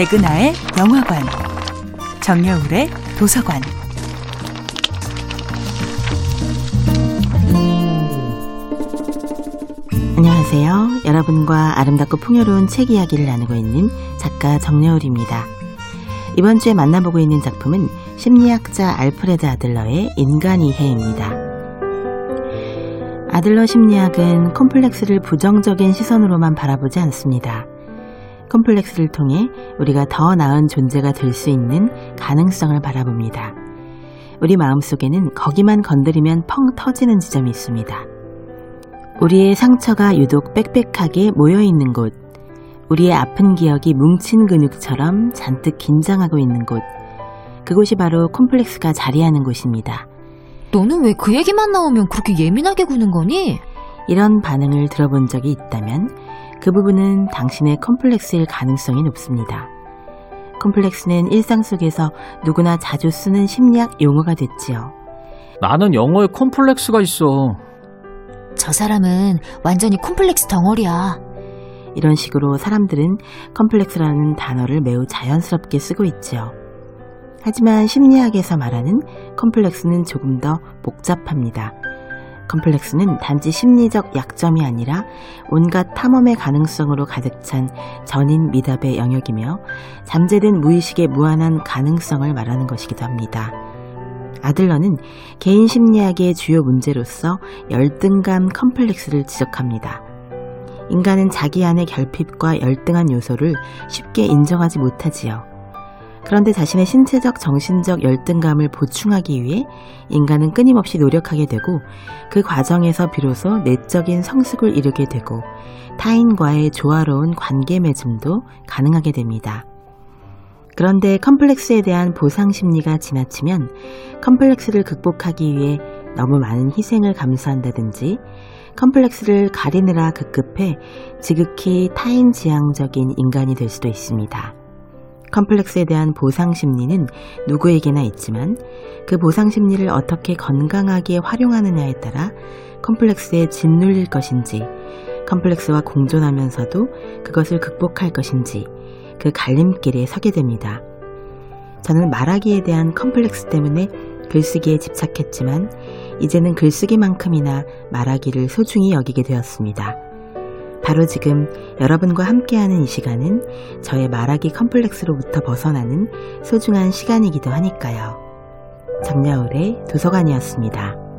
백은하의 영화관, 정여울의 도서관. 안녕하세요. 여러분과 아름답고 풍요로운 책 이야기를 나누고 있는 작가 정여울입니다. 이번 주에 만나보고 있는 작품은 심리학자 알프레드 아들러의 인간이해입니다. 아들러 심리학은 콤플렉스를 부정적인 시선으로만 바라보지 않습니다. 콤플렉스를 통해 우리가 더 나은 존재가 될 수 있는 가능성을 바라봅니다. 우리 마음속에는 거기만 건드리면 펑 터지는 지점이 있습니다. 우리의 상처가 유독 빽빽하게 모여 있는 곳, 우리의 아픈 기억이 뭉친 근육처럼 잔뜩 긴장하고 있는 곳, 그곳이 바로 콤플렉스가 자리하는 곳입니다. 너는 왜 그 얘기만 나오면 그렇게 예민하게 구는 거니? 이런 반응을 들어본 적이 있다면 그 부분은 당신의 컴플렉스일 가능성이 높습니다. 컴플렉스는 일상 속에서 누구나 자주 쓰는 심리학 용어가 됐지요. 나는 영어에 콤플렉스가 있어. 저 사람은 완전히 콤플렉스 덩어리야. 이런 식으로 사람들은 컴플렉스라는 단어를 매우 자연스럽게 쓰고 있지요. 하지만 심리학에서 말하는 컴플렉스는 조금 더 복잡합니다. 컴플렉스는 단지 심리적 약점이 아니라 온갖 탐험의 가능성으로 가득 찬 전인 미답의 영역이며 잠재된 무의식의 무한한 가능성을 말하는 것이기도 합니다. 아들러는 개인 심리학의 주요 문제로서 열등감 컴플렉스를 지적합니다. 인간은 자기 안의 결핍과 열등한 요소를 쉽게 인정하지 못하지요. 그런데 자신의 신체적, 정신적 열등감을 보충하기 위해 인간은 끊임없이 노력하게 되고 그 과정에서 비로소 내적인 성숙을 이루게 되고 타인과의 조화로운 관계 맺음도 가능하게 됩니다. 그런데 컴플렉스에 대한 보상 심리가 지나치면 컴플렉스를 극복하기 위해 너무 많은 희생을 감수한다든지 컴플렉스를 가리느라 급급해 지극히 타인 지향적인 인간이 될 수도 있습니다. 컴플렉스에 대한 보상 심리는 누구에게나 있지만 그 보상 심리를 어떻게 건강하게 활용하느냐에 따라 컴플렉스에 짓눌릴 것인지 컴플렉스와 공존하면서도 그것을 극복할 것인지 그 갈림길에 서게 됩니다. 저는 말하기에 대한 컴플렉스 때문에 글쓰기에 집착했지만 이제는 글쓰기만큼이나 말하기를 소중히 여기게 되었습니다. 바로 지금 여러분과 함께하는 이 시간은 저의 말하기 컴플렉스로부터 벗어나는 소중한 시간이기도 하니까요. 정야울의 도서관이었습니다.